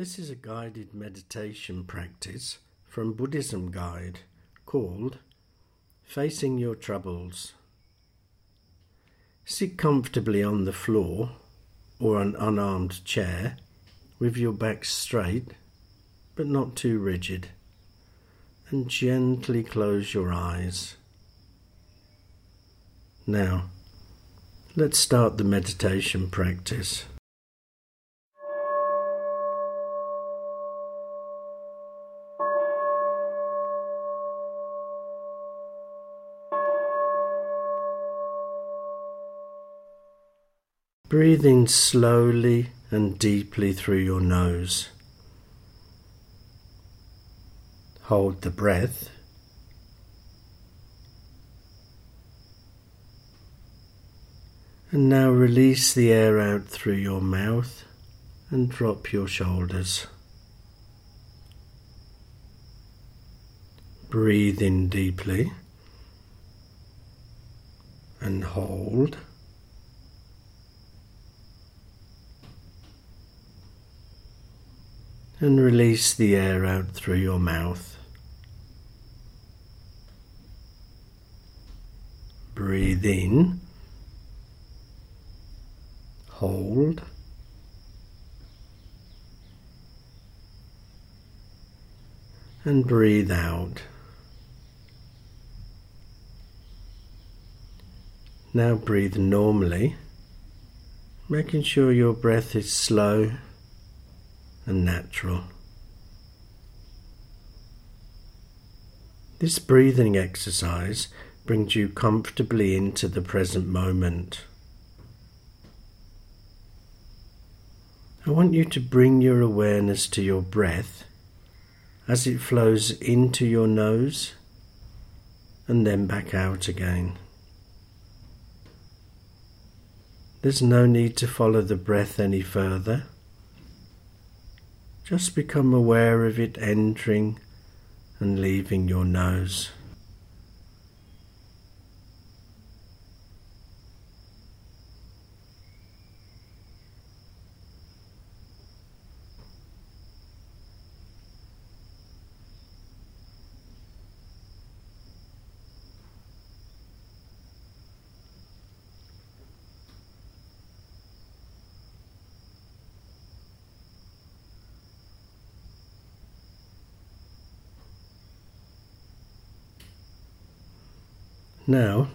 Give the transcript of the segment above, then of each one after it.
This is a guided meditation practice from Buddhism Guide called Facing Your Troubles. Sit comfortably on the floor or an unarmed chair with your back straight but not too rigid and gently close your eyes. Now, let's start the meditation practice. Breathe in slowly and deeply through your nose. Hold the breath. And now release the air out through your mouth and drop your shoulders. Breathe in deeply and hold. And release the air out through your mouth. Breathe in, hold, and breathe out. Now breathe normally, making sure your breath is slow and natural. This breathing exercise brings you comfortably into the present moment. I want you to bring your awareness to your breath as it flows into your nose and then back out again. There's no need to follow the breath any further. Just become aware of it entering and leaving your nose. Now,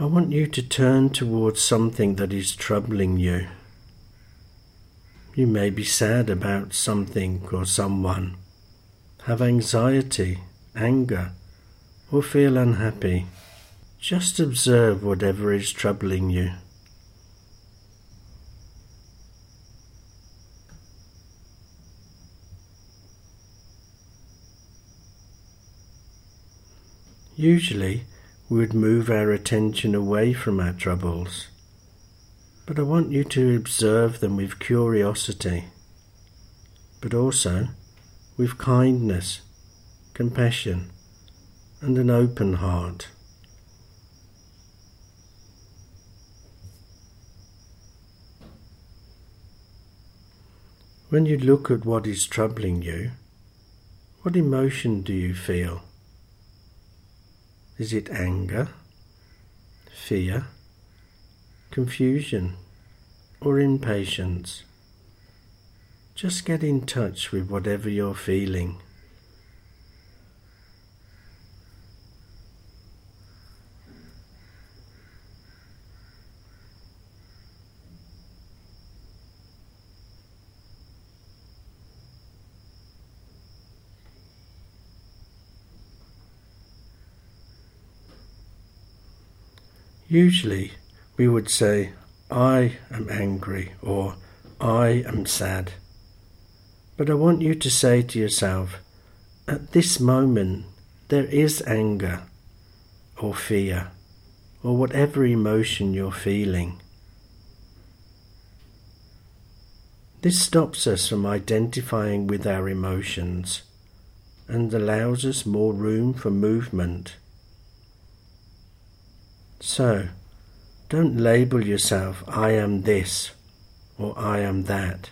I want you to turn towards something that is troubling you. You may be sad about something or someone, have anxiety, anger, or feel unhappy. Just observe whatever is troubling you. Usually, would move our attention away from our troubles. But I want you to observe them with curiosity, but also with kindness, compassion, and an open heart. When you look at what is troubling you, what emotion do you feel? Is it anger, fear, confusion, or impatience? Just get in touch with whatever you're feeling. Usually we would say, I am angry or I am sad. But I want you to say to yourself, at this moment there is anger or fear or whatever emotion you're feeling. This stops us from identifying with our emotions and allows us more room for movement. So, don't label yourself, I am this or I am that.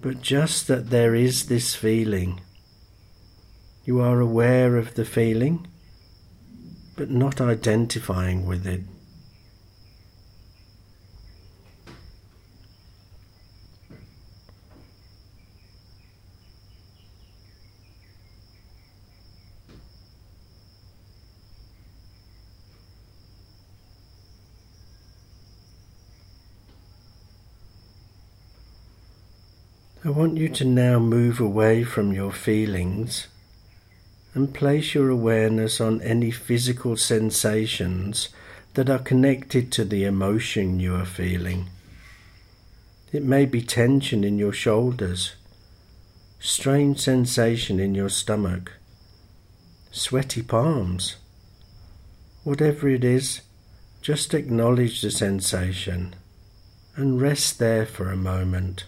but just that there is this feeling. You are aware of the feeling, but not identifying with it. I want you to now move away from your feelings and place your awareness on any physical sensations that are connected to the emotion you are feeling. It may be tension in your shoulders, strange sensation in your stomach, sweaty palms. Whatever it is, just acknowledge the sensation and rest there for a moment.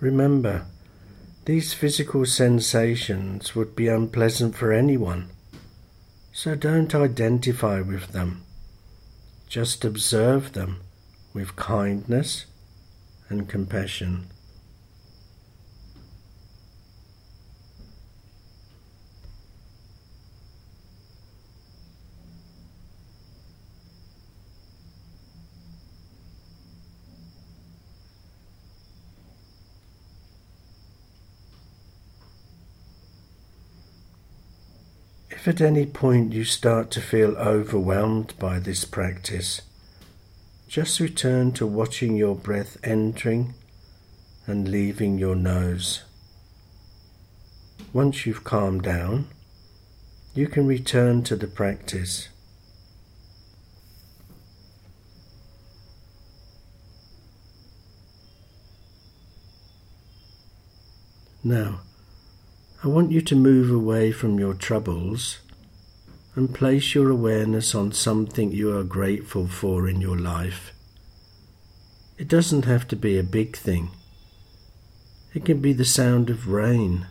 Remember, these physical sensations would be unpleasant for anyone, so don't identify with them. Just observe them with kindness and compassion. If at any point you start to feel overwhelmed by this practice, just return to watching your breath entering and leaving your nose. Once you've calmed down, you can return to the practice. Now, I want you to move away from your troubles and place your awareness on something you are grateful for in your life. It doesn't have to be a big thing. It can be the sound of rain,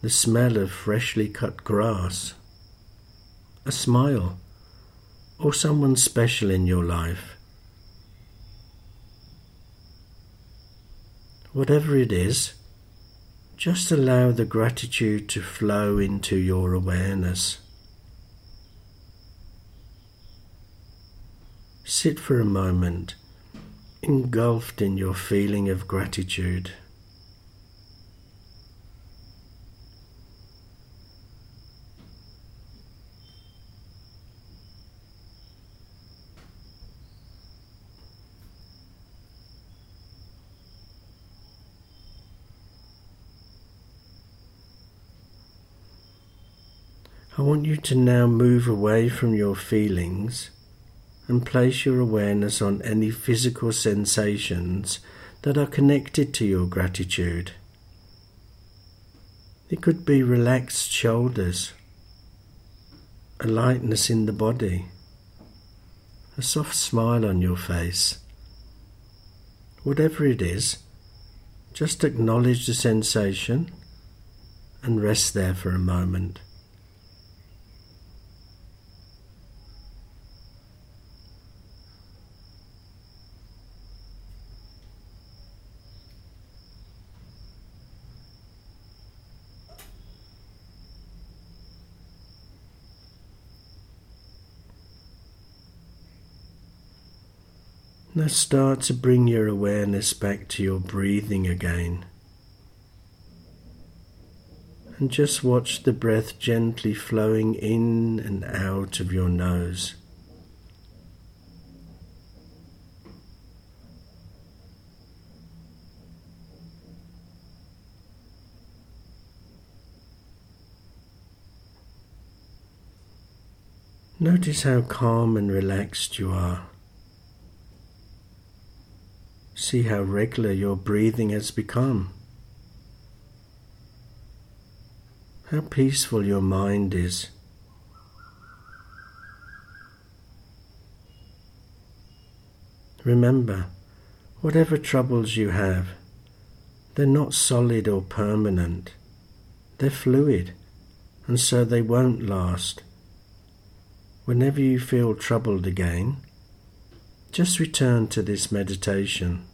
the smell of freshly cut grass, a smile, or someone special in your life. Whatever it is, just allow the gratitude to flow into your awareness. Sit for a moment, engulfed in your feeling of gratitude. I want you to now move away from your feelings and place your awareness on any physical sensations that are connected to your gratitude. It could be relaxed shoulders, a lightness in the body, a soft smile on your face. Whatever it is, just acknowledge the sensation and rest there for a moment. Now start to bring your awareness back to your breathing again. And just watch the breath gently flowing in and out of your nose. Notice how calm and relaxed you are. See how regular your breathing has become. How peaceful your mind is. Remember, whatever troubles you have, they're not solid or permanent. They're fluid, and so they won't last. Whenever you feel troubled again, just return to this meditation.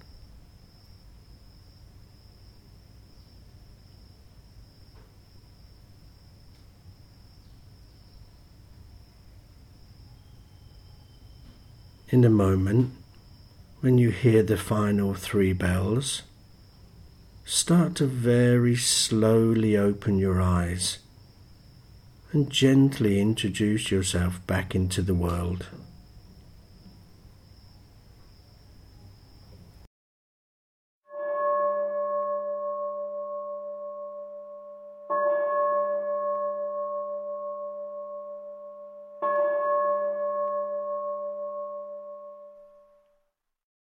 In a moment, when you hear the final three bells, start to very slowly open your eyes and gently introduce yourself back into the world.